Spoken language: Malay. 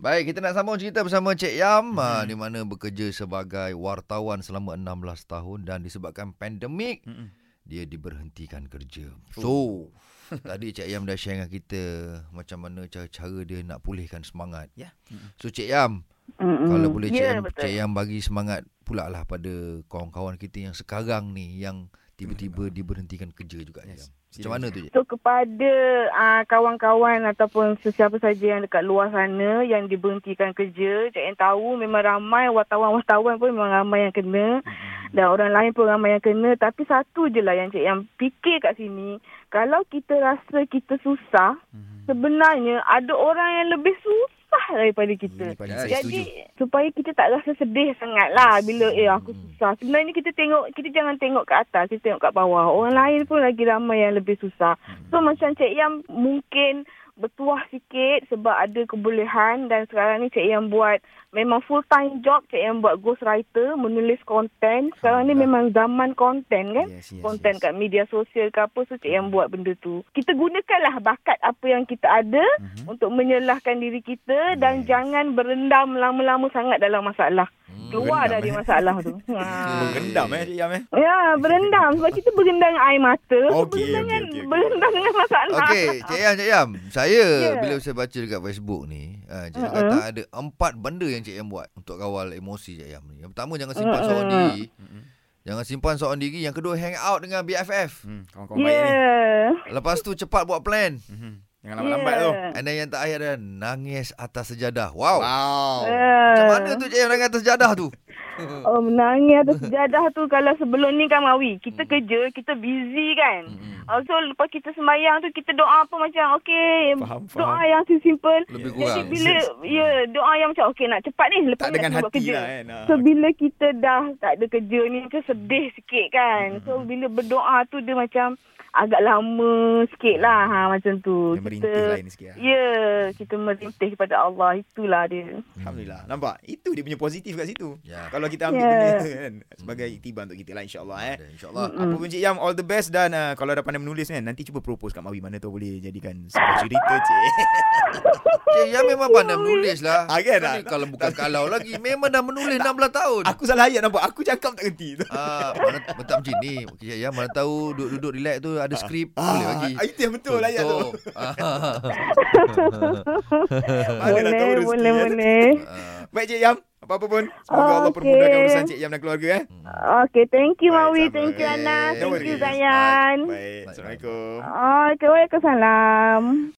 Baik, kita nak sambung cerita bersama Cik Yam hmm. di mana bekerja sebagai wartawan selama 16 tahun dan disebabkan pandemik hmm. dia diberhentikan kerja. So, tadi Cik Yam dah share dengan kita macam mana cara-cara dia nak pulihkan semangat. Ya. Hmm. So Cik Yam, Mm-mm. kalau boleh Cik Ya, Yam, betul. Cik Yam bagi semangat pula lah pada kawan-kawan kita yang sekarang ni yang tiba-tiba diberhentikan kerja juga Yes. Macam mana tu Cik? So kepada uh, kawan-kawan ataupun sesiapa saja yang dekat luar sana yang diberhentikan kerja, Cik yang tahu memang ramai wartawan-wartawan pun memang ramai yang kena. Dan orang lain pun ramai yang kena. Tapi satu je lah yang Cik yang fikir kat sini, kalau kita rasa kita susah, sebenarnya ada orang yang lebih susah daripada kita. Saya Jadi setuju. supaya kita tak rasa sedih sangat lah bila eh aku susah. Sebenarnya kita tengok kita jangan tengok ke atas, kita tengok kat bawah. Orang lain pun lagi ramai yang lebih susah. So macam Cik Yang mungkin bertuah sikit sebab ada kebolehan dan sekarang ni Cik Yang buat memang full time job Cik Yang buat ghostwriter, menulis konten. Sekarang ni memang zaman konten kan? Yes, yes, konten yes. kat media sosial ke apa so Cik Yang buat benda tu. Kita gunakanlah bakat apa yang kita ada Mhm. untuk menyelahkan diri kita dan Yes. jangan berendam lama-lama sangat dalam masalah. Keluar Berendam, dari eh? masalah tu. Ha. Berendam eh Cik Yam eh. Ya, berendam. Sebab kita berendam air mata. so Okey, berendam okey, dengan- okey, okey. Berendam dengan masalah. Okey, Cik Yam, Cik Yam. Saya Ya. bila saya baca dekat Facebook ni, uh, Cik Yam Mm-mm. kata ada empat benda yang Cik Yam buat untuk kawal emosi Cik Yam ni. Yang pertama jangan simpan Mm-mm. seorang diri. Mm-mm. Jangan simpan seorang diri. Yang kedua hang out dengan BFF. Hmm, kawan-kawan Ya. baik ni. Lepas tu cepat buat plan. Mhm. Jangan lambat-lambat tu. Ya. And then yang terakhir adalah nangis atas sejadah. Wow. Wow. Macam mana tu Cik Yam nangis atas sejadah tu? Oh, menangis atas sejadah tu kalau sebelum ni kan Mawi. Kita kerja, kita busy kan. Mm-mm. Uh, so lepas kita sembahyang tu kita doa apa macam okey Faham, doa faham. yang simple Lebih jadi kurang. bila ya doa yang macam okey nak cepat ni lepas Tak ni dengan nak buat hati kerja lah kan. Ah. So bila kita dah tak ada kerja ni macam sedih sikit kan. Hmm. So bila berdoa tu dia macam agak lama sikit lah ha, macam tu. Yang merintih lain sikit lah. Ya, kita merintih kepada Allah. Itulah dia. Alhamdulillah. Nampak? Itu dia punya positif kat situ. Ya. Kalau kita ambil Ya. benda kan sebagai iktibar untuk kita lah insya-Allah eh. InsyaAllah. Apa pun Cik Yam All the best Dan uh, kalau ada pandai menulis kan Nanti cuba propose kat Mawi Mana tahu boleh jadikan Sebuah cerita cik Cik Yam memang pandai menulis lah. Ah, kan? Ni kalau bukan kalau lagi. Memang dah menulis 16 tahun. Aku salah ayat nampak Aku cakap tak kerti tu Ah, mana betul macam ni. Cik Yam mana tahu duduk-duduk relax tu ada skrip boleh bagi. ah, Itu yang betul ayat tu Betul. Ah. Mana nak tahu boleh, boleh, kan? boleh. Ah, Baik Cik Yam Apa-apa pun Semoga Oh, Allah permudahkan urusan Cik Yam dan keluarga eh Okay, thank you Mawi. Thank you Ana. no Thank you. Zayan. Baik Assalamualaikum Oh, okay, Waalaikumsalam.